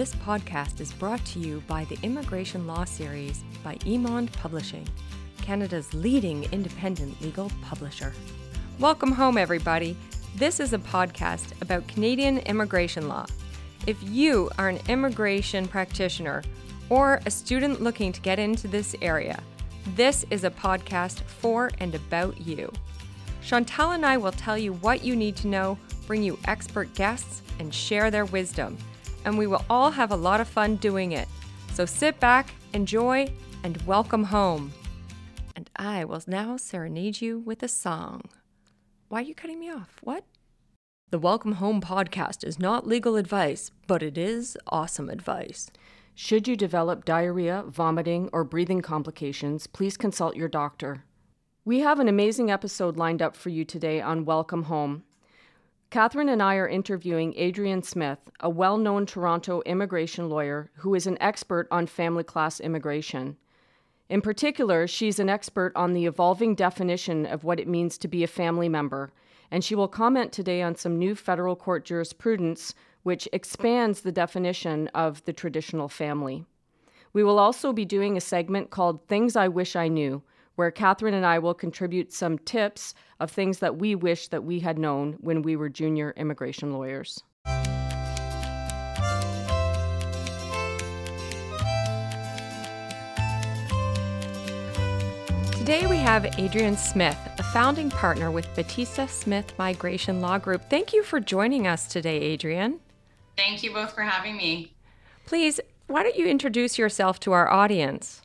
This podcast is brought to you by the Immigration Law Series by Emond Publishing, Canada's leading independent legal publisher. Welcome home, everybody. This is a podcast about Canadian immigration law. If you are an immigration practitioner or a student looking to get into this area, this is a podcast for and about you. Chantal and I will tell you what you need to know, bring you expert guests, and share their wisdom. And we will all have a lot of fun doing it. So sit back, enjoy, and welcome home. And I will now serenade you with a song. Why are you cutting me off? What? The Welcome Home podcast is not legal advice, but it is awesome advice. Should you develop diarrhea, vomiting, or breathing complications, please consult your doctor. We have an amazing episode lined up for you today on Welcome Home. Cathryn and I are interviewing Adrienne Smith, a well known Toronto immigration lawyer who is an expert on family class immigration. In particular, she's an expert on the evolving definition of what it means to be a family member, and she will comment today on some new federal court jurisprudence which expands the definition of the traditional family. We will also be doing a segment called Things I Wish I Knew, where Cathryn and I will contribute some tips of things that we wish that we had known when we were junior immigration lawyers. Today we have Adrienne Smith, a founding partner with Battista Smith Migration Law Group. Thank you for joining us today, Adrienne. Thank you both for having me. Please, why don't you introduce yourself to our audience?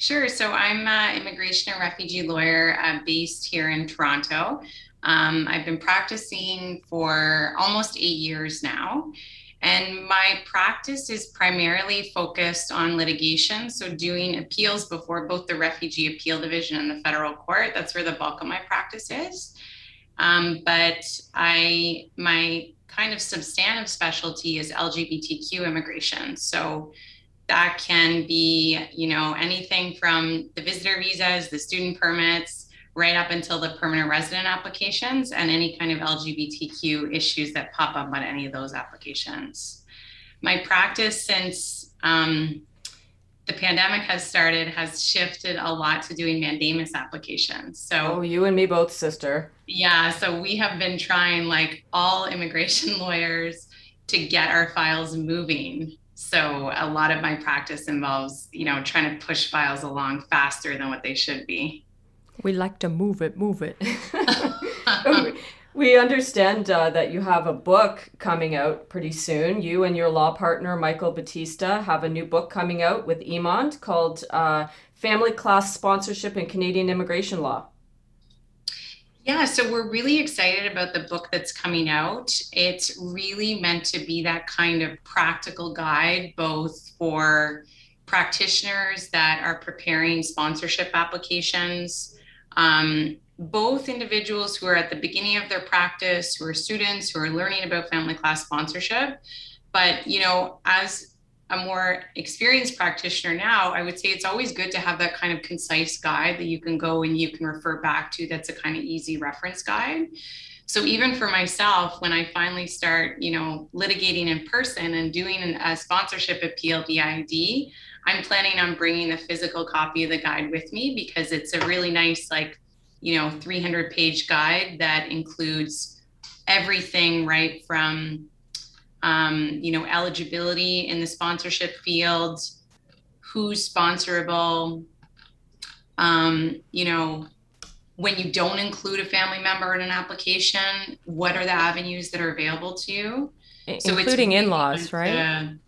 Sure. So I'm an immigration and refugee lawyer uh, based here in Toronto. Um, I've been practicing for almost eight years now. And my practice is primarily focused on litigation, so doing appeals before both the Refugee Appeal Division and the federal court. That's where the bulk of my practice is. Um, but I, my kind of substantive specialty is LGBTQ immigration. So that can be, you know, anything from the visitor visas, the student permits, right up until the permanent resident applications and any kind of LGBTQ issues that pop up on any of those applications. My practice since um, the pandemic has started has shifted a lot to doing mandamus applications. So, oh, you and me both, sister. Yeah. So, we have been trying, like all immigration lawyers, to get our files moving so a lot of my practice involves, you know, trying to push files along faster than what they should be. We like to move it, move it. we understand uh, that you have a book coming out pretty soon. You and your law partner, Michael Battista, have a new book coming out with Emond called uh, Family Class Sponsorship in Canadian Immigration Law. Yeah, so we're really excited about the book that's coming out. It's really meant to be that kind of practical guide, both for practitioners that are preparing sponsorship applications, um, both individuals who are at the beginning of their practice, who are students, who are learning about family class sponsorship. But, you know, as a more experienced practitioner now, I would say it's always good to have that kind of concise guide that you can go and you can refer back to that's a kind of easy reference guide. So even for myself, when I finally start, you know, litigating in person and doing a sponsorship appeal via ID, I'm planning on bringing the physical copy of the guide with me because it's a really nice, like, you know, 300 page guide that includes everything right from um, you know, eligibility in the sponsorship field, who's sponsorable, um, you know, when you don't include a family member in an application, what are the avenues that are available to you? So including in-laws, right?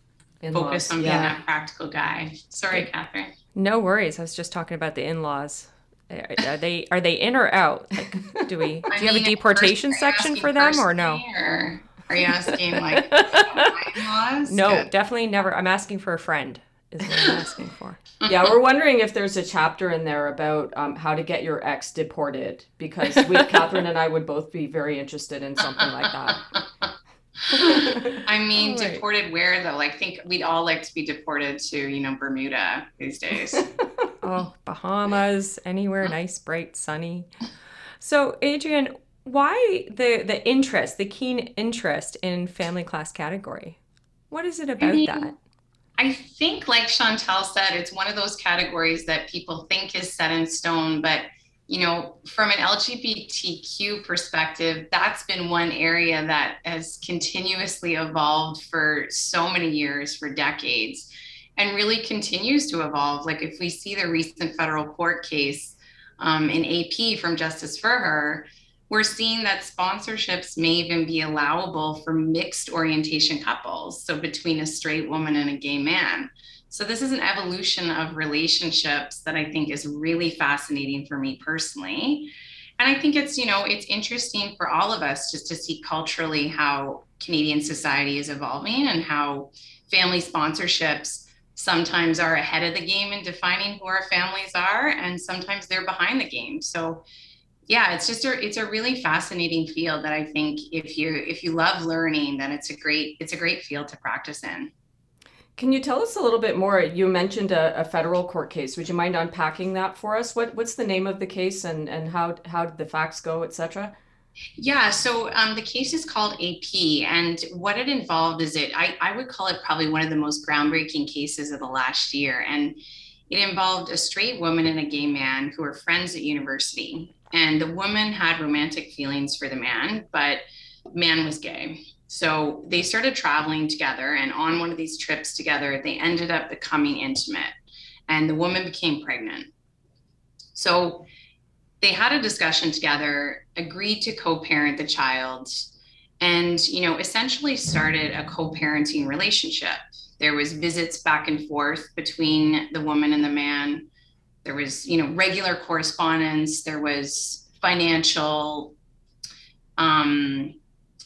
In-laws, focus on being yeah. that practical guy. Sorry, Cathryn. No worries. I was just talking about the in-laws. Are they are they in or out? Like, do we? Do you have a deportation section for them or no? Or? Are you asking like in-laws? No, Good. definitely never. I'm asking for a friend. Is what I'm asking for. yeah, we're wondering if there's a chapter in there about um, how to get your ex deported because we, Cathryn and I, would both be very interested in something like that. I mean, right. deported where though? Like, think we'd all like to be deported to, you know, Bermuda these days. oh, Bahamas, anywhere nice, bright, sunny. So, Adrienne, why the the interest, the keen interest in family class category? What is it about I mean, that? I think, like Chantal said, it's one of those categories that people think is set in stone, but you know, from an LGBTQ perspective, that's been one area that has continuously evolved for so many years, for decades, and really continues to evolve. Like if we see the recent federal court case um, in AP from Justice Fuhrer, we're seeing that sponsorships may even be allowable for mixed orientation couples, so between a straight woman and a gay man. So this is an evolution of relationships that I think is really fascinating for me personally. And I think it's, you know, it's interesting for all of us just to see culturally how Canadian society is evolving and how family sponsorships sometimes are ahead of the game in defining who our families are and sometimes they're behind the game. So yeah, it's just a it's a really fascinating field that I think if you if you love learning, then it's a great it's a great field to practice in. Can you tell us a little bit more? You mentioned a, a, federal court case. Would you mind unpacking that for us? What what's the name of the case and and how how did the facts go, etc. Yeah, so um, the case is called AP, and what it involved is it I, I would call it probably one of the most groundbreaking cases of the last year, and it involved a straight woman and a gay man who were friends at university, and the woman had romantic feelings for the man, but man was gay. So they started traveling together, and on one of these trips together, they ended up becoming intimate, and the woman became pregnant. So they had a discussion together, agreed to co parent the child, and you know essentially started a co-parenting relationship. There was visits back and forth between the woman and the man there was you know regular correspondence there was financial um,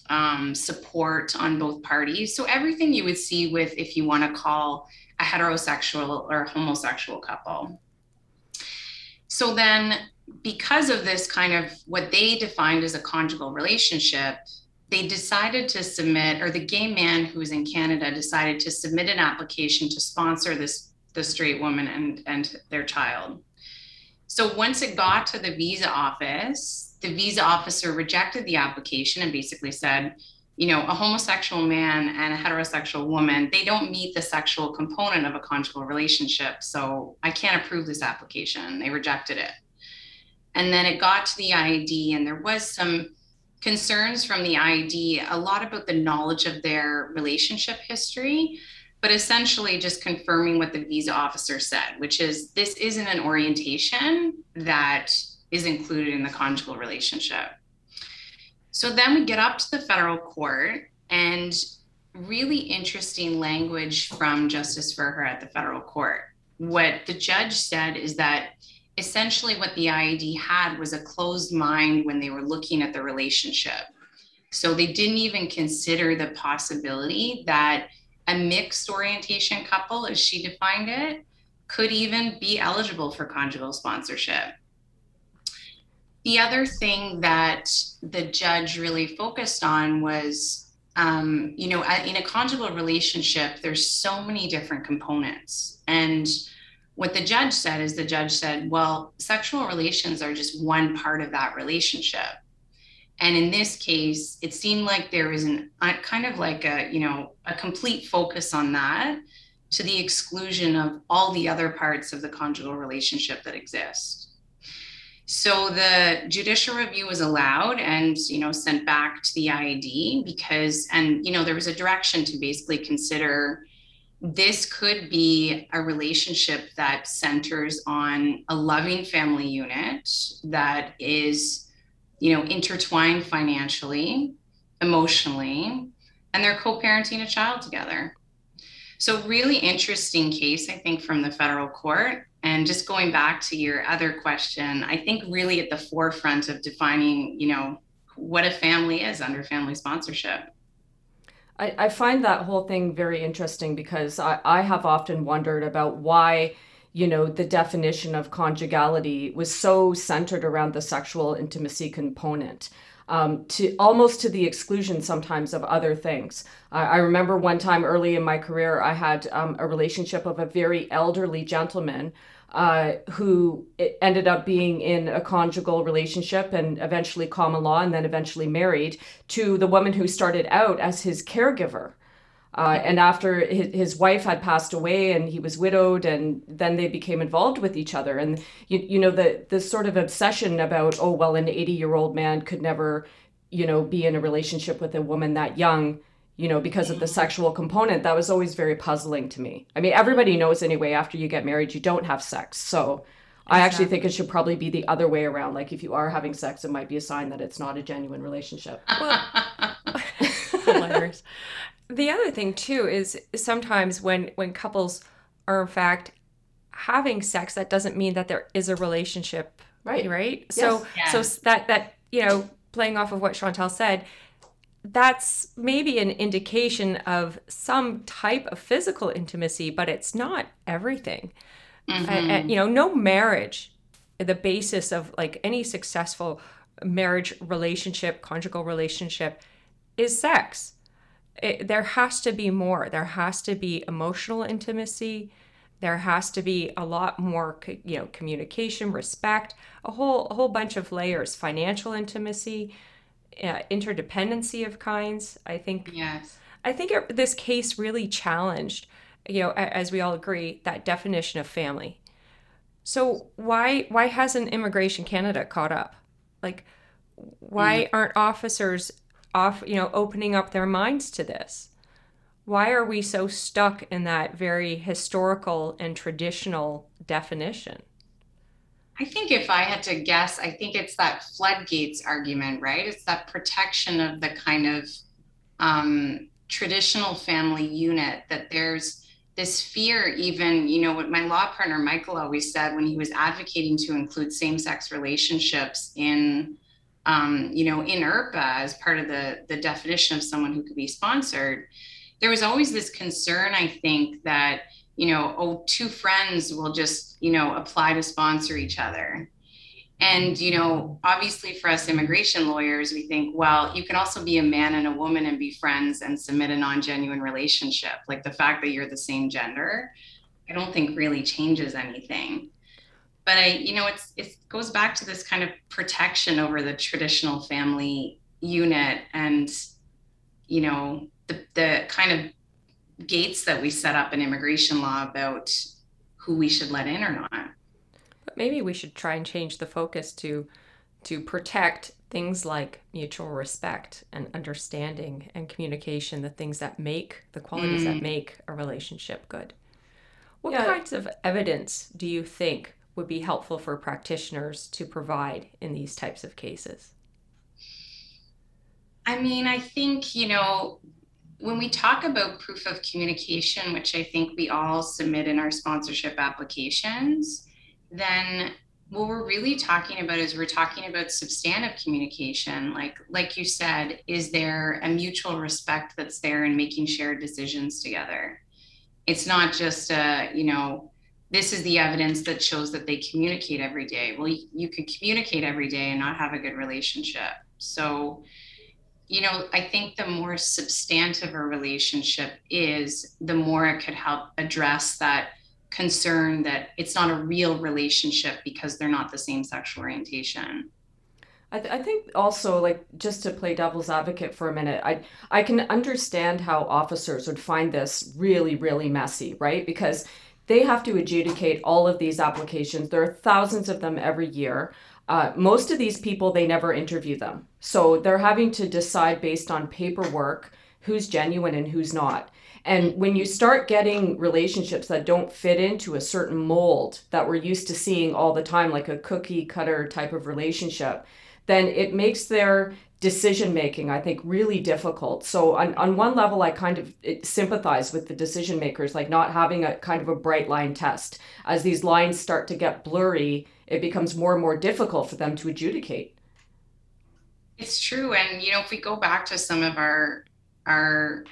um, support on both parties. So everything you would see with if you want to call a heterosexual or homosexual couple. So then, because of this kind of what they defined as a conjugal relationship, they decided to submit, or the gay man who was in Canada decided to submit an application to sponsor this the straight woman and and their child. So once it got to the visa office, the visa officer rejected the application and basically said, you know, a homosexual man and a heterosexual woman, they don't meet the sexual component of a conjugal relationship. So I can't approve this application. They rejected it. And then it got to the IAD, and there was some concerns from the IAD, a lot about the knowledge of their relationship history but essentially just confirming what the visa officer said, which is this isn't an orientation that is included in the conjugal relationship. So then we get up to the federal court and really interesting language from Justice Fuhrer at the federal court. What the judge said is that essentially what the IAD had was a closed mind when they were looking at the relationship. So they didn't even consider the possibility that a mixed orientation couple, as she defined it, could even be eligible for conjugal sponsorship. The other thing that the judge really focused on was, um, you know, in a conjugal relationship, there's so many different components. And what the judge said is the judge said, well, sexual relations are just one part of that relationship and in this case it seemed like there was an kind of like a you know a complete focus on that to the exclusion of all the other parts of the conjugal relationship that exist. So the judicial review was allowed and you know sent back to the IAD because and you know there was a direction to basically consider this could be a relationship that centers on a loving family unit that is you know, intertwined financially, emotionally, and they're co-parenting a child together. So really interesting case, I think, from the federal court. And just going back to your other question, I think really at the forefront of defining, you know, what a family is under family sponsorship. I, I find that whole thing very interesting because I, I have often wondered about why you know, the definition of conjugality was so centered around the sexual intimacy component. Um, to almost to the exclusion sometimes of other things. Uh, I remember one time early in my career, I had um, a relationship of a very elderly gentleman uh, who ended up being in a conjugal relationship and eventually common law and then eventually married to the woman who started out as his caregiver. Uh, and after his, his wife had passed away and he was widowed, and then they became involved with each other. And you, you know, the this sort of obsession about, oh, well, an 80 year old man could never, you know, be in a relationship with a woman that young, you know, because of the sexual component, that was always very puzzling to me. I mean, everybody knows anyway, after you get married, you don't have sex. So I actually think it should probably be the other way around. Like if you are having sex, it might be a sign that it's not a genuine relationship. Well, hilarious the other thing too is sometimes when when couples are in fact having sex that doesn't mean that there is a relationship right right yes. so yeah. so that that you know playing off of what chantal said that's maybe an indication of some type of physical intimacy but it's not everything mm-hmm. and, and, you know no marriage the basis of like any successful marriage relationship conjugal relationship is sex it, there has to be more. There has to be emotional intimacy. There has to be a lot more, you know, communication, respect, a whole a whole bunch of layers. Financial intimacy, uh, interdependency of kinds. I think. Yes. I think it, this case really challenged, you know, as we all agree, that definition of family. So why why hasn't Immigration Canada caught up? Like, why mm. aren't officers off, you know, opening up their minds to this? Why are we so stuck in that very historical and traditional definition? I think if I had to guess, I think it's that floodgates argument, right? It's that protection of the kind of um, traditional family unit that there's this fear, even, you know, what my law partner Michael always said when he was advocating to include same sex relationships in um, you know, in IRPA as part of the, the definition of someone who could be sponsored, there was always this concern, I think, that, you know, oh, two friends will just, you know, apply to sponsor each other. And, you know, obviously for us immigration lawyers, we think, well, you can also be a man and a woman and be friends and submit a non genuine relationship. Like the fact that you're the same gender, I don't think really changes anything but I, you know, it's it goes back to this kind of protection over the traditional family unit and, you know, the the kind of gates that we set up in immigration law about who we should let in or not. But maybe we should try and change the focus to to protect things like mutual respect and understanding and communication, the things that make the qualities mm. that make a relationship good. What yeah. kinds of evidence do you think would be helpful for practitioners to provide in these types of cases? I mean, I think, you know, when we talk about proof of communication, which I think we all submit in our sponsorship applications, then what we're really talking about is we're talking about substantive communication like like you said is there a mutual respect that's there in making shared decisions together it's not just a you know this is the evidence that shows that they communicate every day. Well, you, you could communicate every day and not have a good relationship. So, you know, I think the more substantive a relationship is, the more it could help address that concern that it's not a real relationship because they're not the same sexual orientation. I, th- I think also like just to play devil's advocate for a minute I I can understand how officers would find this really really messy right because they have to adjudicate all of these applications. There are thousands of them every year. Uh, most of these people, they never interview them. So they're having to decide based on paperwork who's genuine and who's not. And when you start getting relationships that don't fit into a certain mold that we're used to seeing all the time, like a cookie cutter type of relationship, then it makes their decision making i think really difficult. So on, on one level i kind of sympathize with the decision makers like not having a kind of a bright line test. As these lines start to get blurry it becomes more and more difficult for them to adjudicate. It's true and you know if we go back to some of our our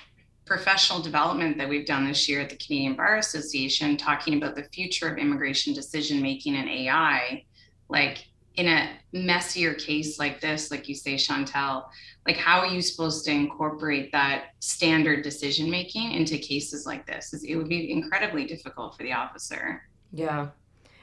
professional development that we've done this year at the canadian bar association talking about the future of immigration decision making and ai like in a messier case like this, like you say, Chantal, like how are you supposed to incorporate that standard decision making into cases like this? It would be incredibly difficult for the officer. Yeah.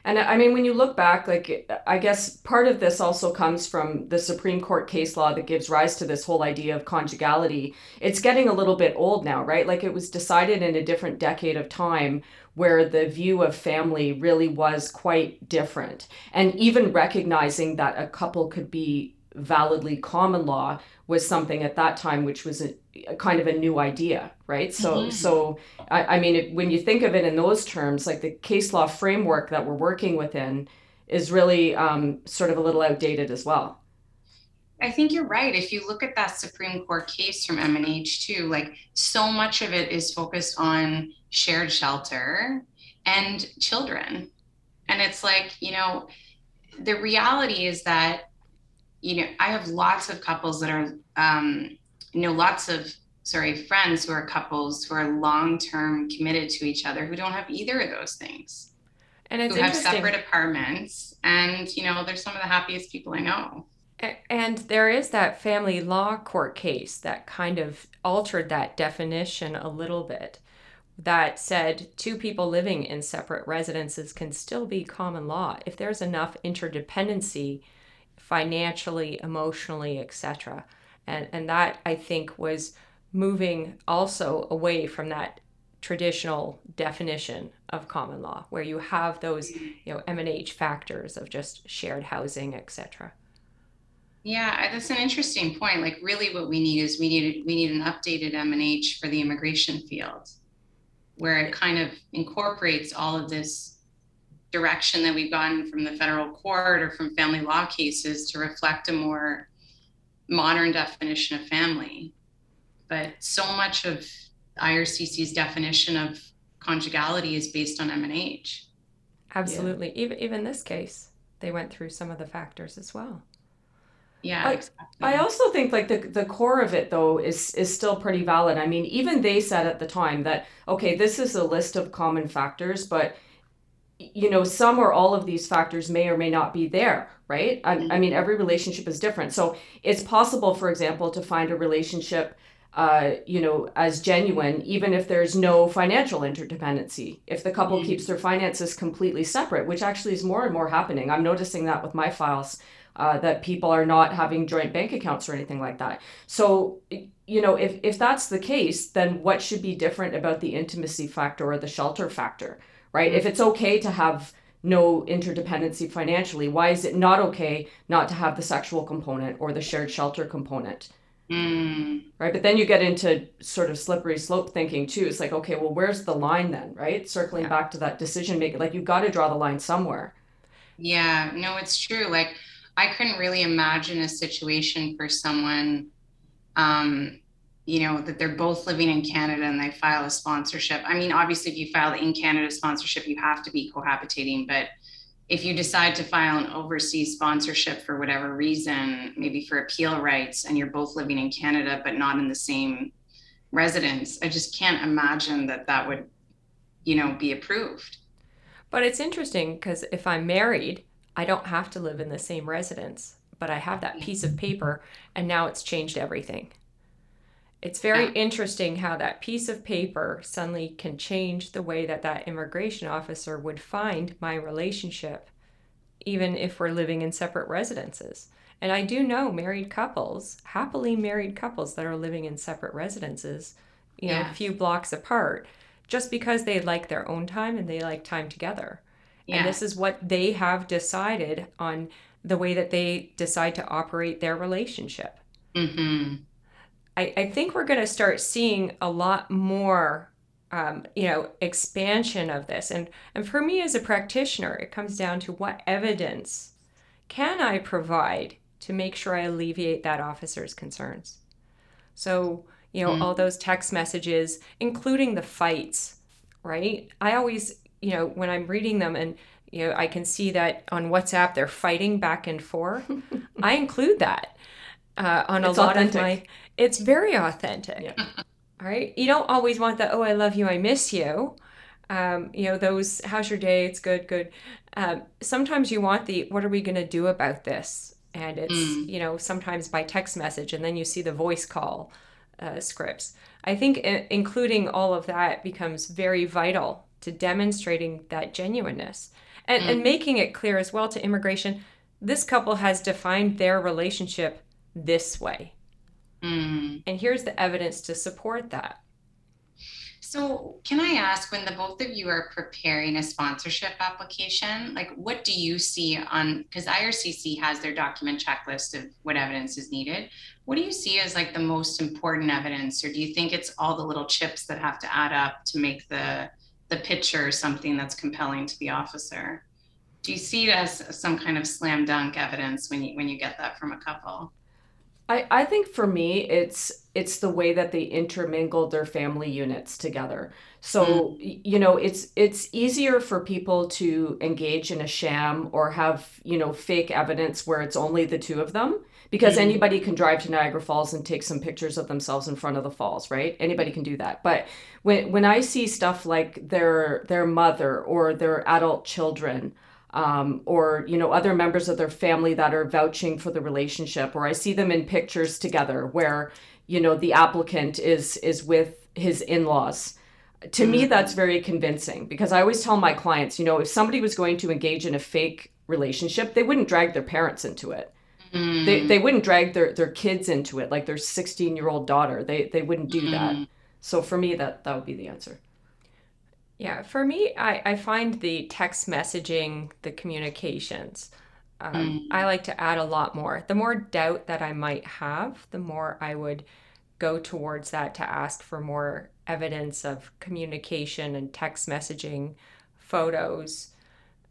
And I mean, when you look back, like, I guess part of this also comes from the Supreme Court case law that gives rise to this whole idea of conjugality. It's getting a little bit old now, right? Like, it was decided in a different decade of time where the view of family really was quite different. And even recognizing that a couple could be validly common law was something at that time which was a, a kind of a new idea right so mm-hmm. so i, I mean it, when you think of it in those terms like the case law framework that we're working within is really um, sort of a little outdated as well I think you're right. If you look at that Supreme Court case from MNH too, like so much of it is focused on shared shelter and children. And it's like, you know, the reality is that you know, I have lots of couples that are, um, you know, lots of, sorry, friends who are couples who are long term committed to each other who don't have either of those things. And it's who have separate apartments. And, you know, they're some of the happiest people I know. And there is that family law court case that kind of altered that definition a little bit that said two people living in separate residences can still be common law if there's enough interdependency financially, emotionally, etc. And and that I think was moving also away from that traditional definition of common law where you have those you know MNH factors of just shared housing etc yeah that's an interesting point like really what we need is we need we need an updated MNH for the immigration field where it kind of incorporates all of this direction that we've gotten from the federal court or from family law cases to reflect a more modern definition of family. But so much of IRCC's definition of conjugality is based on MNH. Absolutely. Yeah. Even even this case, they went through some of the factors as well. Yeah, I, exactly. I also think like the the core of it though is is still pretty valid. I mean, even they said at the time that okay, this is a list of common factors, but you know some or all of these factors may or may not be there right I, I, mean every relationship is different so it's possible for example to find a relationship uh, you know as genuine even if there's no financial interdependency if the couple mm-hmm. keeps their finances completely separate which actually is more and more happening i'm noticing that with my files uh, that people are not having joint bank accounts or anything like that so you know if, if that's the case then what should be different about the intimacy factor or the shelter factor right? If it's okay to have no interdependency financially, why is it not okay not to have the sexual component or the shared shelter component? Mm. Right. But then you get into sort of slippery slope thinking too. It's like, okay, well, where's the line then? Right. Circling yeah. back to that decision making, like you've got to draw the line somewhere. Yeah. No, it's true. Like I couldn't really imagine a situation for someone um, you know that they're both living in canada and they file a sponsorship. I mean obviously if you file in canada sponsorship you have to be cohabitating but if you decide to file an overseas sponsorship for whatever reason maybe for appeal rights and you're both living in canada but not in the same residence i just can't imagine that that would you know be approved. But it's interesting because if i'm married i don't have to live in the same residence but i have that piece of mm-hmm. paper and now it's changed everything it's very yeah. interesting how that piece of paper suddenly can change the way that that immigration officer would find my relationship, even if we're living in separate residences. And I do know married couples, happily married couples that are living in separate residences, you know, yeah. a few blocks apart, just because they like their own time and they like time together. Yeah. And this is what they have decided on the way that they decide to operate their relationship. Mm-hmm. I, I think we're going to start seeing a lot more um, you know expansion of this and and for me as a practitioner it comes down to what evidence can i provide to make sure i alleviate that officer's concerns so you know mm. all those text messages including the fights right i always you know when i'm reading them and you know i can see that on whatsapp they're fighting back and forth i include that uh, on it's a lot authentic. of my it's very authentic. Yeah. All right. You don't always want the, oh, I love you, I miss you. Um, you know, those, how's your day? It's good, good. Um, sometimes you want the, what are we going to do about this? And it's, mm. you know, sometimes by text message, and then you see the voice call uh, scripts. I think I- including all of that becomes very vital to demonstrating that genuineness and, mm. and making it clear as well to immigration this couple has defined their relationship this way. Mm. And here's the evidence to support that. So, can I ask when the both of you are preparing a sponsorship application, like what do you see on because IRCC has their document checklist of what evidence is needed? What do you see as like the most important evidence, or do you think it's all the little chips that have to add up to make the the picture something that's compelling to the officer? Do you see it as some kind of slam dunk evidence when you when you get that from a couple? I, I think for me it's it's the way that they intermingled their family units together. So mm. you know it's it's easier for people to engage in a sham or have you know fake evidence where it's only the two of them because mm. anybody can drive to Niagara Falls and take some pictures of themselves in front of the falls, right? Anybody can do that. But when when I see stuff like their their mother or their adult children um, or you know other members of their family that are vouching for the relationship or i see them in pictures together where you know the applicant is is with his in-laws to mm-hmm. me that's very convincing because i always tell my clients you know if somebody was going to engage in a fake relationship they wouldn't drag their parents into it mm-hmm. they, they wouldn't drag their, their kids into it like their 16 year old daughter they, they wouldn't do mm-hmm. that so for me that that would be the answer yeah, for me, I, I find the text messaging, the communications, um, mm. I like to add a lot more. The more doubt that I might have, the more I would go towards that to ask for more evidence of communication and text messaging, photos.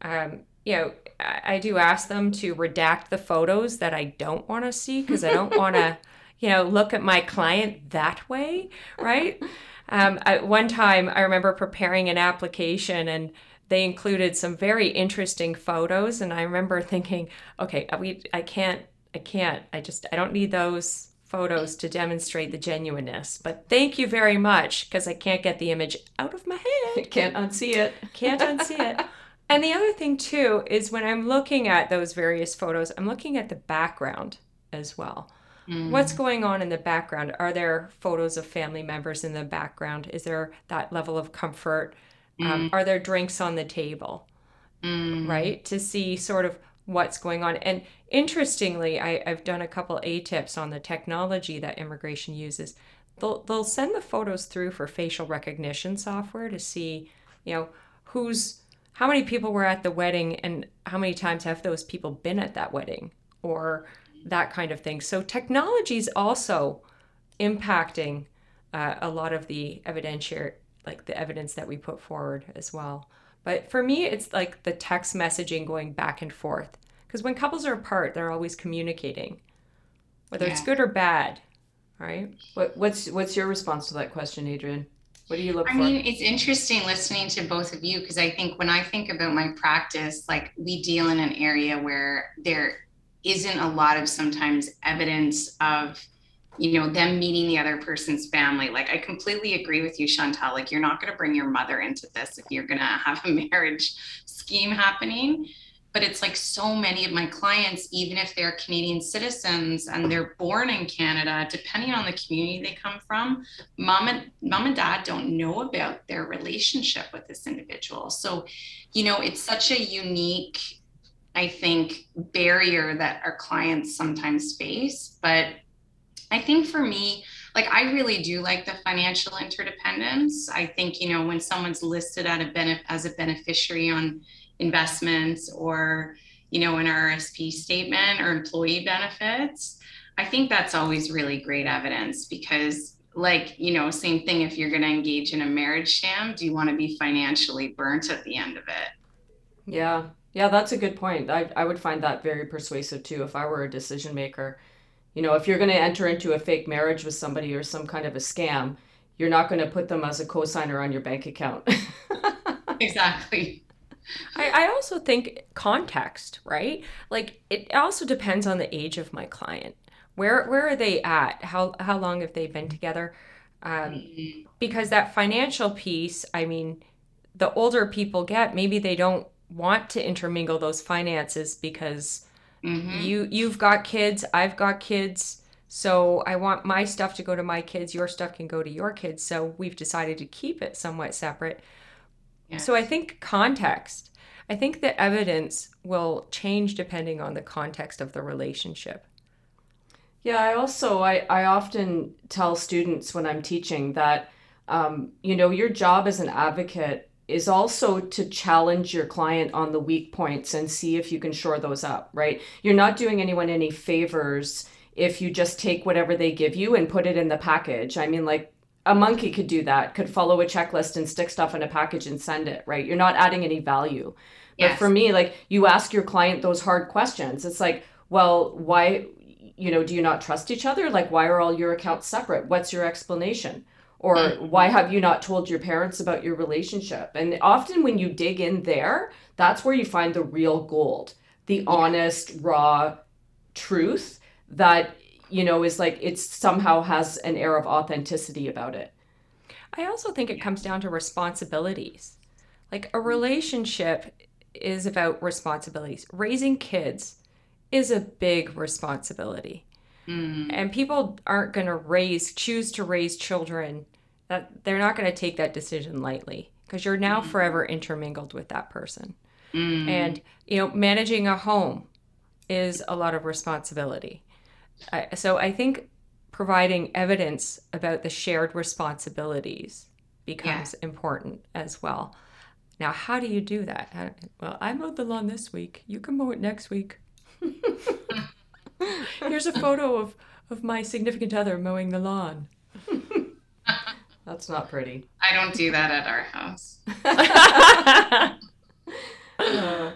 Um, you know, I, I do ask them to redact the photos that I don't want to see because I don't want to, you know, look at my client that way, right? Um, at one time, I remember preparing an application and they included some very interesting photos. And I remember thinking, okay, uh, we, I can't, I can't, I just, I don't need those photos to demonstrate the genuineness. But thank you very much because I can't get the image out of my head. Can't unsee it. Can't unsee it. And the other thing too is when I'm looking at those various photos, I'm looking at the background as well. Mm. What's going on in the background? Are there photos of family members in the background? Is there that level of comfort? Um, mm. Um, are there drinks on the table? Mm. Right? To see sort of what's going on. And interestingly, I, have done a couple ATIPs on the technology that immigration uses. They'll, they'll send the photos through for facial recognition software to see, you know, who's how many people were at the wedding and how many times have those people been at that wedding or that kind of thing. So technology is also impacting uh, a lot of the evidentiary, like the evidence that we put forward as well. But for me, it's like the text messaging going back and forth. Because when couples are apart, they're always communicating, whether yeah. it's good or bad, right? What, what's what's your response to that question, Adrienne? What do you look I for? I mean, it's interesting listening to both of you because I think when I think about my practice, like we deal in an area where there isn't a lot of sometimes evidence of you know them meeting the other person's family. Like i completely agree with you chantal. Like you're not going to bring your mother into this if you're going to have a marriage scheme happening but it's like so many of my clients even if they're canadian citizens and they're born in canada depending on the community they come from mom and mom and dad don't know about their relationship with this individual so you know it's such a unique I think, barrier that our clients sometimes face. But I think for me, like I really do like the financial interdependence. I think, you know, when someone's listed at a benef- as a beneficiary on investments or, you know, an RSP statement or employee benefits, I think that's always really great evidence because like you know same thing if you're going to engage in a marriage sham do you want to be financially burnt at the end of it yeah yeah, that's a good point. I, I would find that very persuasive too if I were a decision maker. You know, if you're going to enter into a fake marriage with somebody or some kind of a scam, you're not going to put them as a cosigner on your bank account. exactly. I, I also think context, right? Like it also depends on the age of my client. Where where are they at? How how long have they been together? Um. Because that financial piece, I mean, the older people get, maybe they don't want to intermingle those finances because mm-hmm. you you've got kids, I've got kids. So I want my stuff to go to my kids, your stuff can go to your kids. So we've decided to keep it somewhat separate. Yes. So I think context. I think the evidence will change depending on the context of the relationship. Yeah, I also I, I often tell students when I'm teaching that um, you know your job as an advocate is also to challenge your client on the weak points and see if you can shore those up, right? You're not doing anyone any favors if you just take whatever they give you and put it in the package. I mean, like a monkey could do that, could follow a checklist and stick stuff in a package and send it, right? You're not adding any value. Yes. But for me, like you ask your client those hard questions. It's like, well, why, you know, do you not trust each other? Like, why are all your accounts separate? What's your explanation? Or mm-hmm. why have you not told your parents about your relationship? And often when you dig in there, that's where you find the real gold, the honest, raw truth that you know is like it somehow has an air of authenticity about it. I also think it comes down to responsibilities. Like a relationship is about responsibilities. Raising kids is a big responsibility. Mm. and people aren't going to raise choose to raise children that they're not going to take that decision lightly because you're now mm. forever intermingled with that person. Mm. and you know managing a home is a lot of responsibility I, so I think providing evidence about the shared responsibilities becomes yeah. important as well. Now, how do you do that? well, I mowed the lawn this week. You can mow it next week. Here's a photo of, of my significant other mowing the lawn. That's not pretty. I don't do that at our house. uh,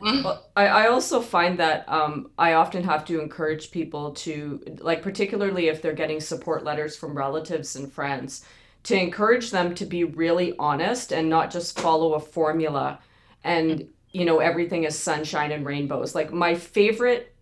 well, I, I also find that um, I often have to encourage people to, like, particularly if they're getting support letters from relatives and friends, to encourage them to be really honest and not just follow a formula and, you know, everything is sunshine and rainbows. Like, my favorite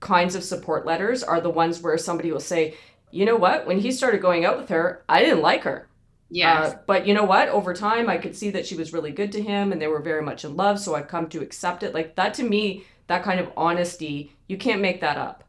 kinds of support letters are the ones where somebody will say, you know what, when he started going out with her, I didn't like her. Yes. Uh, but you know what? Over time, I could see that she was really good to him and they were very much in love. So I've come to accept it. Like that to me, that kind of honesty, you can't make that up.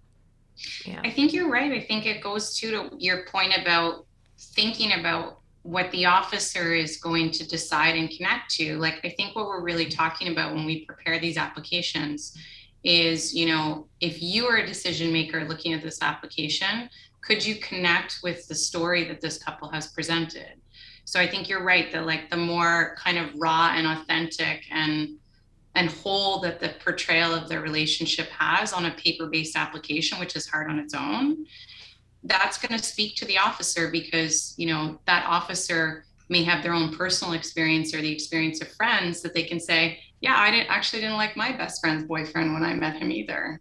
Yeah. I think you're right. I think it goes to, to your point about thinking about what the officer is going to decide and connect to. Like, I think what we're really talking about when we prepare these applications is, you know, if you are a decision maker looking at this application, could you connect with the story that this couple has presented? So I think you're right that like the more kind of raw and authentic and and whole that the portrayal of their relationship has on a paper-based application, which is hard on its own, that's going to speak to the officer because you know that officer may have their own personal experience or the experience of friends that they can say, yeah, I didn't actually didn't like my best friend's boyfriend when I met him either.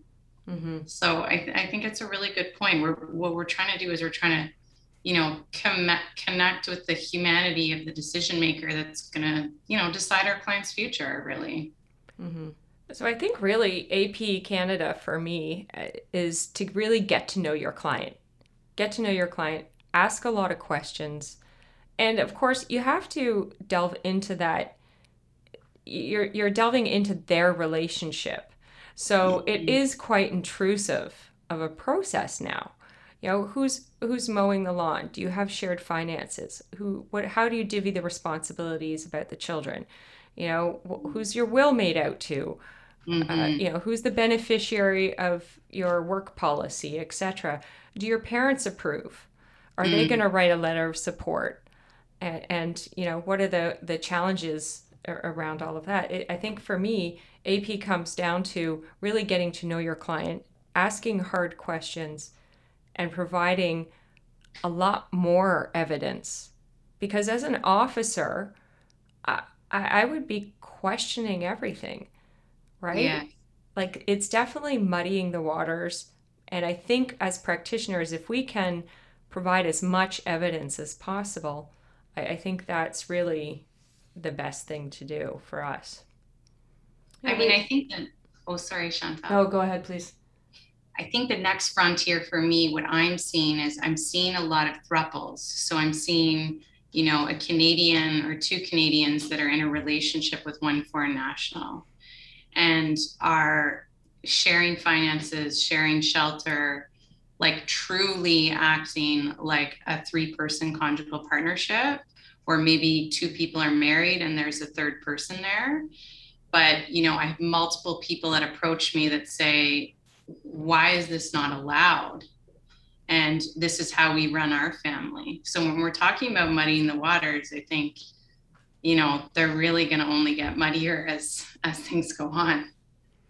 Mm-hmm. So I, th- I think it's a really good point. We're, what we're trying to do is we're trying to you know com- connect with the humanity of the decision maker that's going to you know decide our client's future really. Mm-hmm. so i think really ap canada for me uh, is to really get to know your client. Get to know your client ask a lot of questions. And of course you have to delve into that you're you're delving into their relationship. So mm-hmm. it is quite intrusive of a process now you know who's who's mowing the lawn? Do you have shared finances? Who what how do you divvy the responsibilities about the children? You know who's your will made out to? Uh, mm-hmm. uh, you know who's the beneficiary of your work policy etc do your parents approve? Are mm. they going to write a letter of support? And, and, you know what are the the challenges around all of that? It, i think for me ap comes down to really getting to know your client asking hard questions and providing a lot more evidence. Because as an officer, I, I would be questioning everything, right? Yeah. Like it's definitely muddying the waters. And I think as practitioners, if we can provide as much evidence as possible, I, I think that's really the best thing to do for us. I mean, I think that, oh, sorry, Chantal. Oh, go ahead, please. I think the next frontier for me, what I'm seeing is I'm seeing a lot of thruples. So I'm seeing, you know, a Canadian or two Canadians that are in a relationship with one foreign national and are sharing finances, sharing shelter, like truly acting like a three person conjugal partnership or maybe two people are married and there's a third person there. But, you know, I have multiple people that approach me that say, why is this not allowed? And this is how we run our family. So when we're talking about muddying the waters, I think, you know, they're really going to only get muddier as as things go on.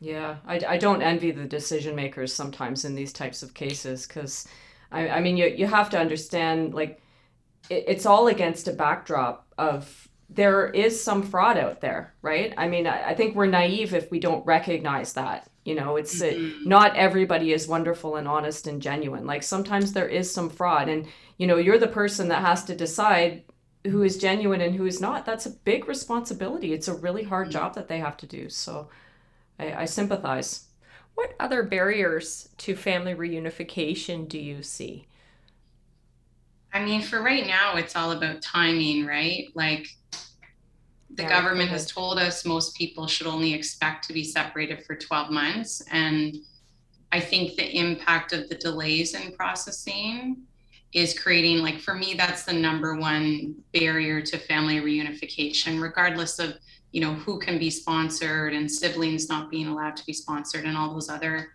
Yeah, I, I don't envy the decision makers sometimes in these types of cases because, I, I mean, you, you have to understand, like, it, it's all against a backdrop of there is some fraud out there, right? I mean, I, I think we're naive if we don't recognize that. You know, it's mm-hmm. not everybody is wonderful and honest and genuine. Like sometimes there is some fraud, and you know, you're the person that has to decide who is genuine and who is not. That's a big responsibility. It's a really hard mm-hmm. job that they have to do. So, I, I sympathize. What other barriers to family reunification do you see? I mean, for right now, it's all about timing, right? Like the government has told us most people should only expect to be separated for 12 months. And I think the impact of the delays in processing is creating, like, for me, that's the number one barrier to family reunification, regardless of, you know, who can be sponsored and siblings not being allowed to be sponsored and all those other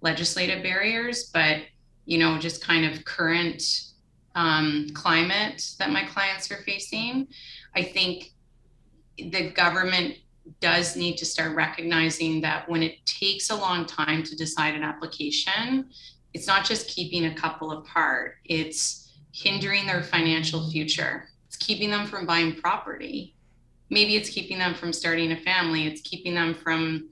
legislative barriers. But, you know, just kind of current um, climate that my clients are facing. I think the government does need to start recognizing that when it takes a long time to decide an application, it's not just keeping a couple apart, it's hindering their financial future. It's keeping them from buying property. Maybe it's keeping them from starting a family, it's keeping them from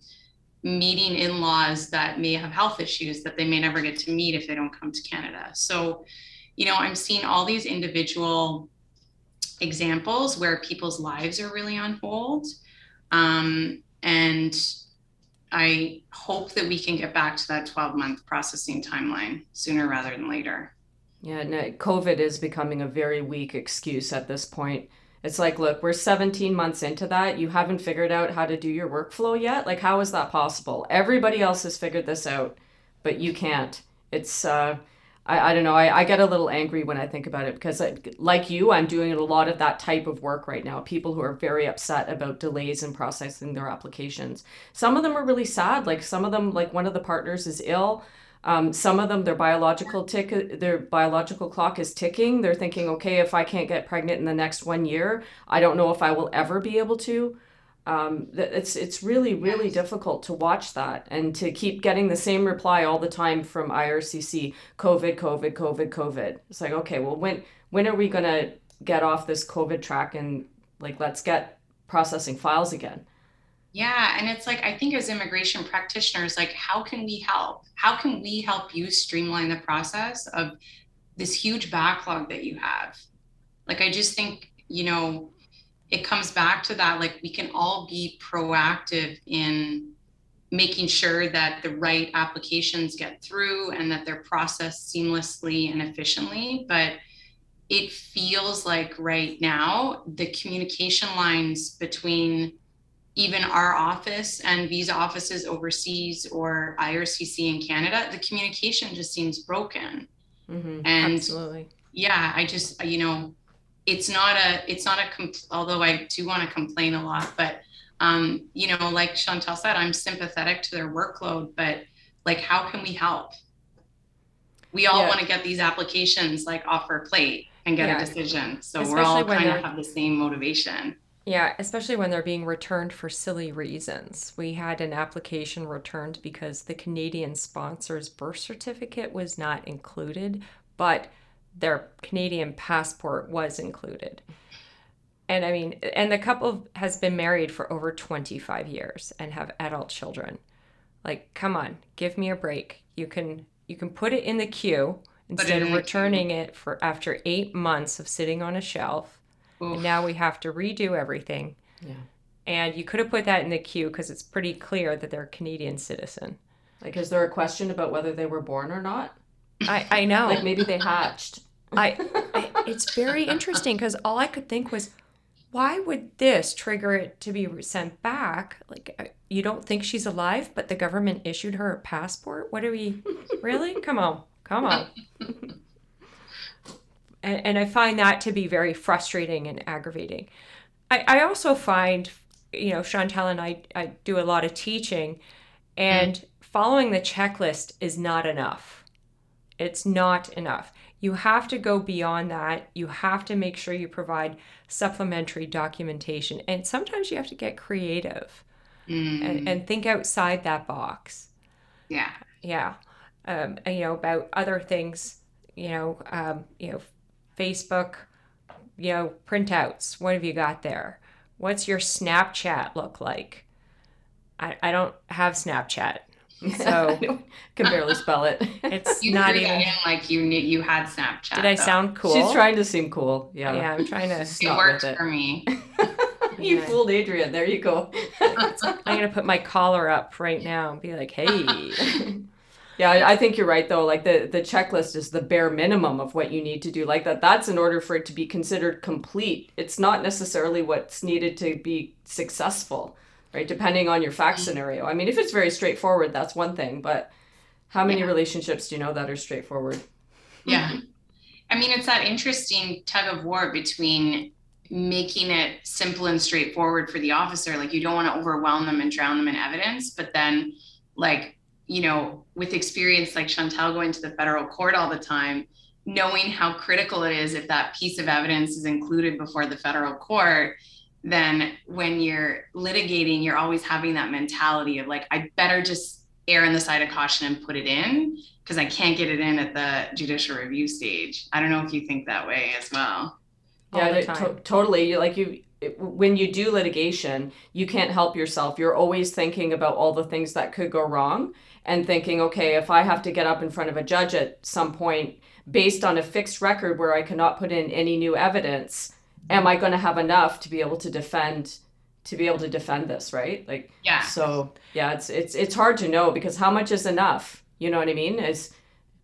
meeting in laws that may have health issues that they may never get to meet if they don't come to Canada. So, you know, I'm seeing all these individual examples where people's lives are really on hold. Um, and I hope that we can get back to that 12 month processing timeline sooner rather than later. Yeah, no, COVID is becoming a very weak excuse at this point. It's like, look, we're 17 months into that. You haven't figured out how to do your workflow yet? Like, how is that possible? Everybody else has figured this out, but you can't. It's, uh, I, I don't know. I, I get a little angry when I think about it because, I, like you, I'm doing a lot of that type of work right now. People who are very upset about delays in processing their applications. Some of them are really sad. Like some of them, like one of the partners is ill. Um, some of them, their biological tick, their biological clock is ticking. They're thinking, okay, if I can't get pregnant in the next one year, I don't know if I will ever be able to um, it's it's really really difficult to watch that and to keep getting the same reply all the time from IRCC COVID COVID COVID COVID. It's like okay well when when are we gonna get off this COVID track and like let's get processing files again? Yeah and it's like I think as immigration practitioners like how can we help? How can we help you streamline the process of this huge backlog that you have? Like I just think you know it comes back to that like we can all be proactive in making sure that the right applications get through and that they're processed seamlessly and efficiently but it feels like right now the communication lines between even our office and visa offices overseas or IRCC in Canada, the communication just seems broken. Mm-hmm. And Absolutely. yeah, I just, you know, it's not a it's not a compl- although I do want to complain a lot, but um, you know, like Chantal said, I'm sympathetic to their workload, but like, how can we help? We all yeah. want to get these applications like off our plate and get yeah. a decision. So especially we're all kind of have the same motivation. Yeah, especially when they're being returned for silly reasons. We had an application returned because the Canadian sponsor's birth certificate was not included, but their Canadian passport was included. And I mean, and the couple has been married for over 25 years and have adult children. Like, come on, give me a break. You can you can put it in the queue instead of returning it for after 8 months of sitting on a shelf. Oof. And now we have to redo everything. Yeah. And you could have put that in the queue because it's pretty clear that they're a Canadian citizen. Like, is there a question about whether they were born or not? I, I know. like maybe they hatched. I, I it's very interesting because all I could think was, why would this trigger it to be sent back? Like, uh, you don't think she's alive, but the government issued her a passport? What are we really? Come on, come on. and, and I find that to be very frustrating and aggravating. I, I also find, you know, Chantal and I, I do a lot of teaching, and mm. following the checklist is not enough. It's not enough. You have to go beyond that. You have to make sure you provide supplementary documentation. And sometimes you have to get creative mm. and, and think outside that box. Yeah. Yeah. Um, you know, about other things, you know, um, you know, Facebook, you know, printouts. What have you got there? What's your Snapchat look like? I, I don't have Snapchat. So can barely spell it. It's you not even like you knew you had Snapchat. Did I though. sound cool? She's trying to seem cool. Yeah. Yeah, I'm trying to. it worked for me. you fooled Adrienne. There you go. I'm gonna put my collar up right now and be like, "Hey." Yeah, I think you're right though. Like the the checklist is the bare minimum of what you need to do. Like that that's in order for it to be considered complete. It's not necessarily what's needed to be successful, right? Depending on your fact mm-hmm. scenario. I mean, if it's very straightforward, that's one thing, but how many yeah. relationships do you know that are straightforward? Yeah. I mean, it's that interesting tug of war between making it simple and straightforward for the officer. Like you don't want to overwhelm them and drown them in evidence, but then like you know, with experience like Chantal going to the federal court all the time, knowing how critical it is if that piece of evidence is included before the federal court, then when you're litigating, you're always having that mentality of like, I better just err on the side of caution and put it in because I can't get it in at the judicial review stage. I don't know if you think that way as well. Yeah, to- totally. Like you, when you do litigation, you can't help yourself. You're always thinking about all the things that could go wrong and thinking, okay, if I have to get up in front of a judge at some point based on a fixed record where I cannot put in any new evidence, am I going to have enough to be able to defend to be able to defend this, right? Like yeah. So, yeah, it's it's it's hard to know because how much is enough? You know what I mean? Is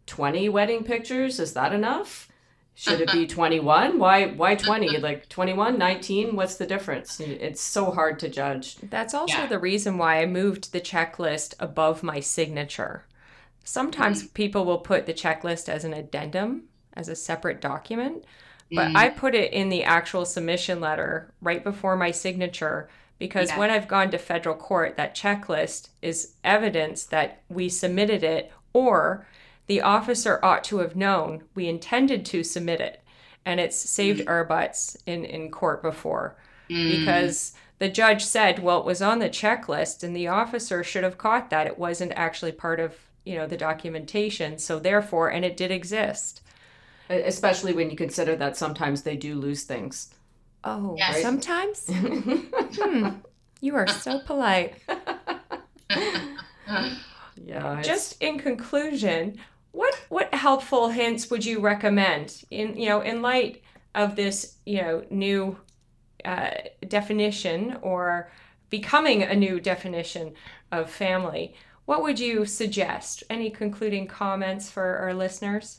20 wedding pictures is that enough? Should it be 21? Why why 20? Like 21, 19, what's the difference? It's so hard to judge. That's also yeah. the reason why I moved the checklist above my signature. Sometimes mm. people will put the checklist as an addendum, as a separate document, but mm. I put it in the actual submission letter right before my signature because yeah. when I've gone to federal court, that checklist is evidence that we submitted it or the officer ought to have known we intended to submit it. And it's saved mm. our butts in, in court before mm. because the judge said, well, it was on the checklist and the officer should have caught that. It wasn't actually part of, you know, the documentation. So therefore, and it did exist. Especially when you consider that sometimes they do lose things. Oh, yes. sometimes? hmm. You are so polite. yeah. Just in conclusion, what what helpful hints would you recommend in you know in light of this you know new uh, definition or becoming a new definition of family? What would you suggest? Any concluding comments for our listeners?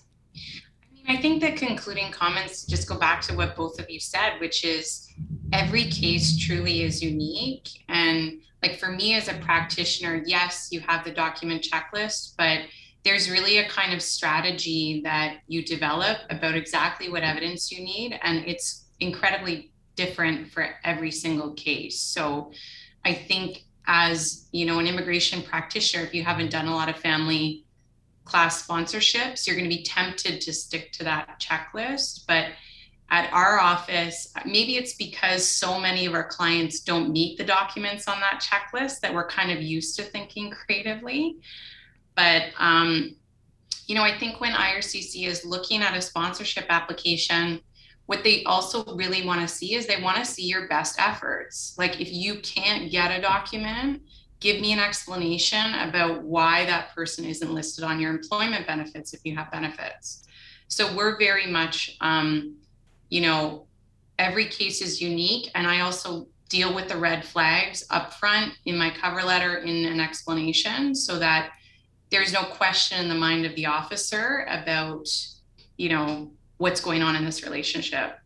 I think the concluding comments just go back to what both of you said, which is every case truly is unique. And like for me as a practitioner, yes, you have the document checklist, but there's really a kind of strategy that you develop about exactly what evidence you need and it's incredibly different for every single case so i think as you know an immigration practitioner if you haven't done a lot of family class sponsorships you're going to be tempted to stick to that checklist but at our office maybe it's because so many of our clients don't meet the documents on that checklist that we're kind of used to thinking creatively but um, you know, I think when IRCC is looking at a sponsorship application, what they also really want to see is they want to see your best efforts. Like if you can't get a document, give me an explanation about why that person isn't listed on your employment benefits if you have benefits. So we're very much, um, you know, every case is unique, and I also deal with the red flags up front in my cover letter in an explanation so that there's no question in the mind of the officer about, you know, what's going on in this relationship.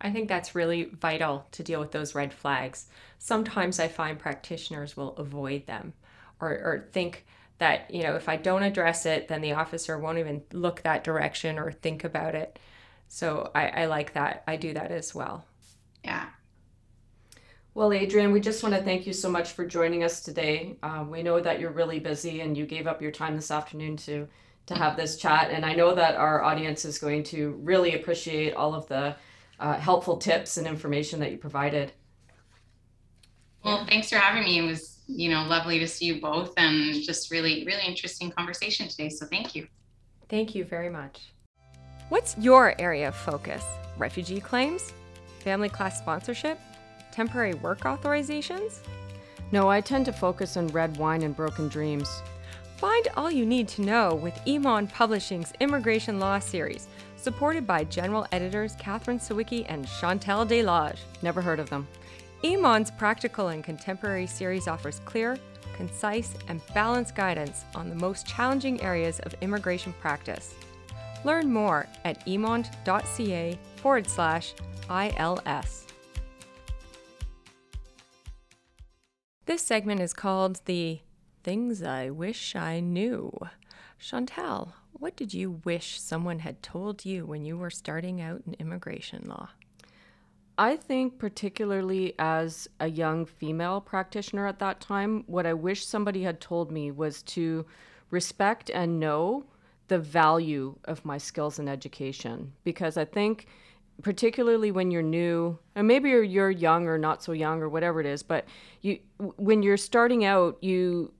I think that's really vital to deal with those red flags. Sometimes I find practitioners will avoid them or, or think that, you know, if I don't address it, then the officer won't even look that direction or think about it. So I, I like that. I do that as well. Yeah. Well, Adrienne, we just want to thank you so much for joining us today. Um, we know that you're really busy and you gave up your time this afternoon to to have this chat, and I know that our audience is going to really appreciate all of the uh, helpful tips and information that you provided. Well, thanks for having me. It was you know lovely to see you both, and just really really interesting conversation today. So thank you. Thank you very much. What's your area of focus? Refugee claims? Family class sponsorship? temporary work authorizations? No, I tend to focus on red wine and broken dreams. Find all you need to know with Emond Publishing's Immigration Law series, supported by general editors Cathryn Sawicki and Chantal Desloges. Never heard of them. Emond's practical and contemporary series offers clear, concise, and balanced guidance on the most challenging areas of immigration practice. Learn more at emond.ca forward slash ILS. This segment is called the Things I Wish I Knew. Chantal, what did you wish someone had told you when you were starting out in immigration law? I think, particularly as a young female practitioner at that time, what I wish somebody had told me was to respect and know the value of my skills and education. Because I think particularly when you're new and maybe you're, you're young or not so young or whatever it is but you when you're starting out you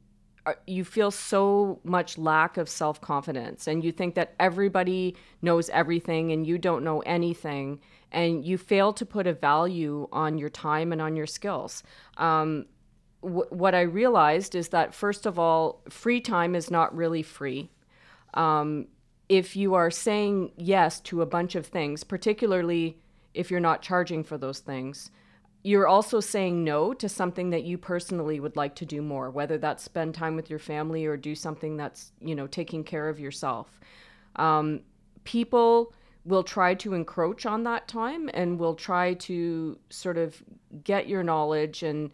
uh, you feel so much lack of self-confidence and you think that everybody knows everything and you don't know anything and you fail to put a value on your time and on your skills um, what i realized is that first of all free time is not really free um, if you are saying yes to a bunch of things, particularly if you're not charging for those things, you're also saying no to something that you personally would like to do more, whether that's spend time with your family or do something that's, you know, taking care of yourself. Um, people will try to encroach on that time and will try to sort of get your knowledge and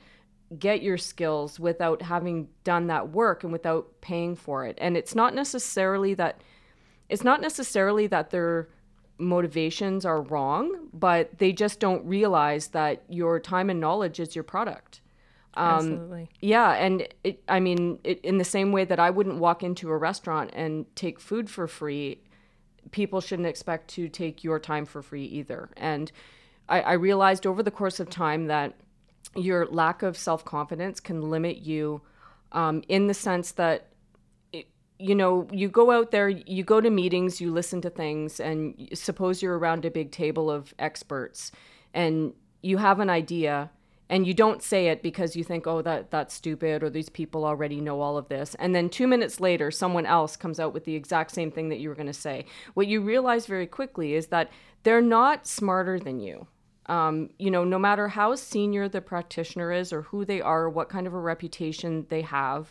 get your skills without having done that work and without paying for it. And it's not necessarily that it's not necessarily that their motivations are wrong, but they just don't realize that your time and knowledge is your product. Um, Absolutely. Yeah, and it, I mean, it, in the same way that I wouldn't walk into a restaurant and take food for free, people shouldn't expect to take your time for free either. And I, I realized over the course of time that your lack of self confidence can limit you um, in the sense that you know, you go out there, you go to meetings, you listen to things, and suppose you're around a big table of experts and you have an idea and you don't say it because you think, oh, that that's stupid, or these people already know all of this. And then two minutes later, someone else comes out with the exact same thing that you were going to say. What you realize very quickly is that they're not smarter than you. Um, you know, no matter how senior the practitioner is, or who they are, what kind of a reputation they have,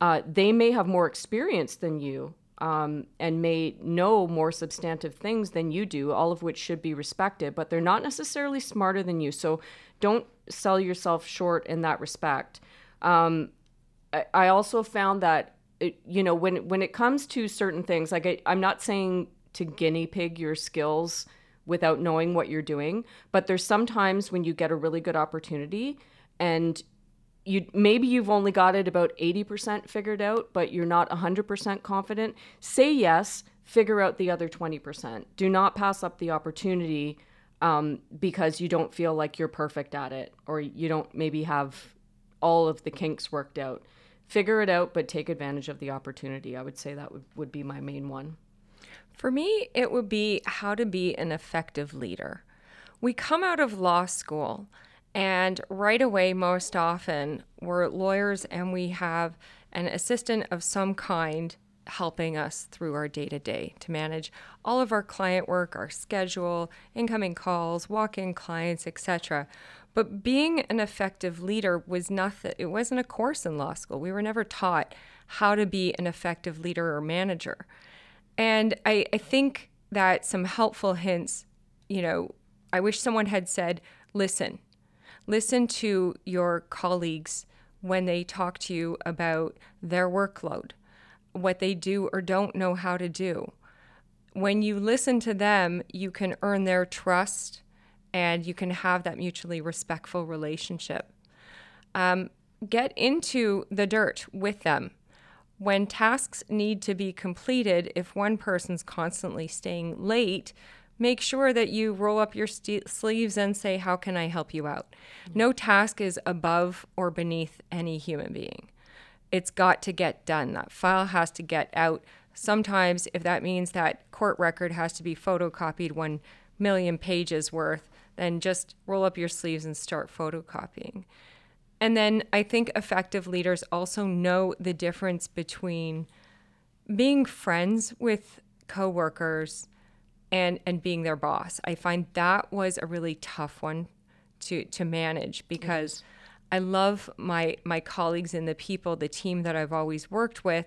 uh, they may have more experience than you um, and may know more substantive things than you do, all of which should be respected, but they're not necessarily smarter than you. So don't sell yourself short in that respect. Um, I, I, also found that, it, you know, when, when it comes to certain things, like I, I'm not saying to guinea pig your skills without knowing what you're doing, but there's sometimes when you get a really good opportunity and you maybe you've only got it about 80% figured out but you're not 100% confident. Say yes figure out the other 20% do not pass up the opportunity um, because you don't feel like you're perfect at it or you don't maybe have all of the kinks worked out. Figure it out but take advantage of the opportunity. I would say that would, would be my main one. For me it would be how to be an effective leader. We come out of law school and right away, most often, we're lawyers and we have an assistant of some kind helping us through our day to day to manage all of our client work, our schedule, incoming calls, walk in clients, etc. But being an effective leader was nothing, it wasn't a course in law school. We were never taught how to be an effective leader or manager. And I, I think that some helpful hints, you know, I wish someone had said, listen, listen to your colleagues when they talk to you about their workload, what they do or don't know how to do. When you listen to them, you can earn their trust and you can have that mutually respectful relationship. Um, get into the dirt with them. When tasks need to be completed, if one person's constantly staying late, make sure that you roll up your st- sleeves and say, How can I help you out? No task is above or beneath any human being. It's got to get done. That file has to get out. Sometimes, if that means that court record has to be photocopied one million pages worth, then just roll up your sleeves and start photocopying. And then I think effective leaders also know the difference between being friends with coworkers and and being their boss. I find that was a really tough one to to manage because I love my my colleagues and the people, the team that I've always worked with,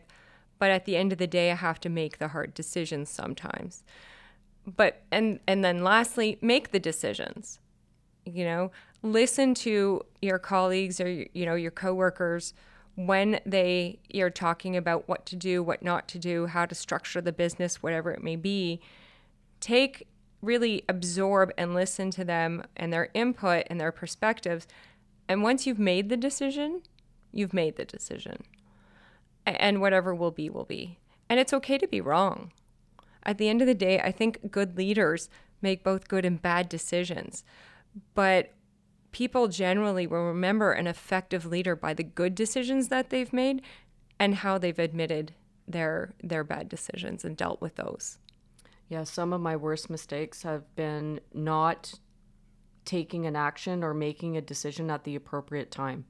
but at the end of the day I have to make the hard decisions sometimes. But and and then lastly, make the decisions. You know, listen to your colleagues or you know your coworkers when they you're talking about what to do, what not to do, how to structure the business, whatever it may be take really absorb and listen to them and their input and their perspectives. And once you've made the decision, you've made the decision. And whatever will be, will be. And it's okay to be wrong. At the end of the day, I think good leaders make both good and bad decisions. But people generally will remember an effective leader by the good decisions that they've made and how they've admitted their their bad decisions and dealt with those. Yeah, some of my worst mistakes have been not taking an action or making a decision at the appropriate time.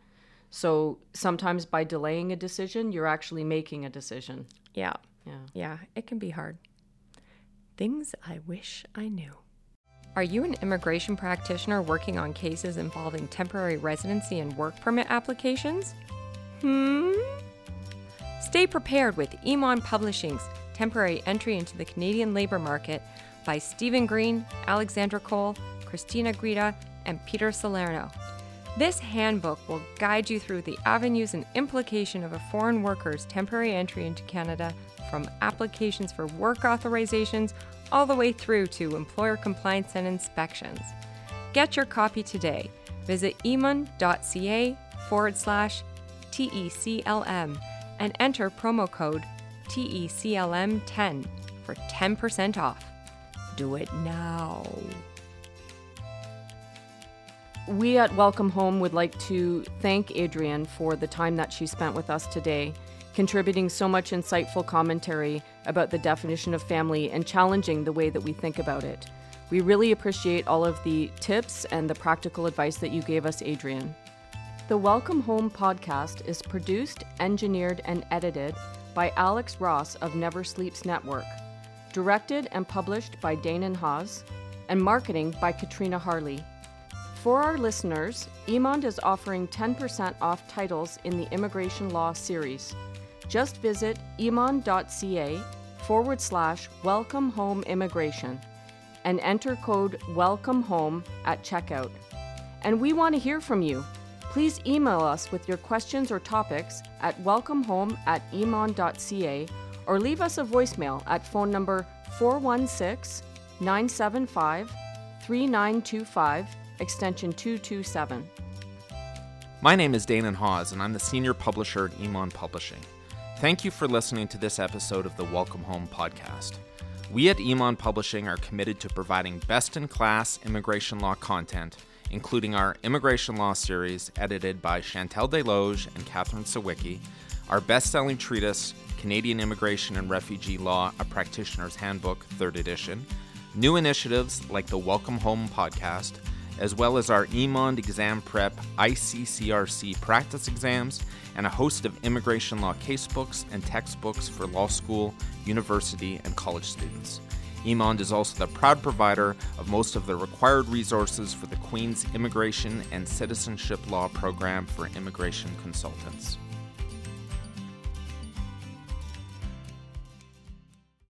So sometimes by delaying a decision, you're actually making a decision. Yeah. Yeah. Yeah, it can be hard. Things I wish I knew. Are you an immigration practitioner working on cases involving temporary residency and work permit applications? Hmm? Stay prepared with Emond Publishing's Temporary Entry into the Canadian Labour Market by Stephen Green, Alexandra Cole, Christina Guida, and Peter Salerno. This handbook will guide you through the avenues and implication of a foreign worker's temporary entry into Canada from applications for work authorizations all the way through to employer compliance and inspections. Get your copy today. Visit emond.ca forward slash TECLM and enter promo code TECLM10 for 10% off. Do it now. We at Welcome Home would like to thank Adrienne for the time that she spent with us today, contributing so much insightful commentary about the definition of family and challenging the way that we think about it. We really appreciate all of the tips and the practical advice that you gave us, Adrienne. The Welcome Home podcast is produced, engineered, and edited by Alex Ross of Never Sleeps Network, directed and published by Danon Hawes, and marketing by Katrina Harley. For our listeners, Emond is offering 10% off titles in the Immigration Law series. Just visit emond.ca forward slash welcome home immigration and enter code welcome home at checkout. And we want to hear from you. Please email us with your questions or topics at welcomehome at emond.ca or leave us a voicemail at phone number 416 975 3925, extension 227. My name is Danon Hawes, and I'm the senior publisher at Emond Publishing. Thank you for listening to this episode of the Welcome Home podcast. We at Emond Publishing are committed to providing best in class immigration law content including our immigration law series edited by Chantal Desloges and Cathryn Sawicki, our best selling treatise, Canadian Immigration and Refugee Law, A Practitioner's Handbook, 3rd edition, new initiatives like the Welcome Home podcast, as well as our Emond Exam Prep ICCRC practice exams, and a host of immigration law casebooks and textbooks for law school, university, and college students. Emond is also the proud provider of most of the required resources for the Queen's Immigration and Citizenship Law Program for immigration consultants.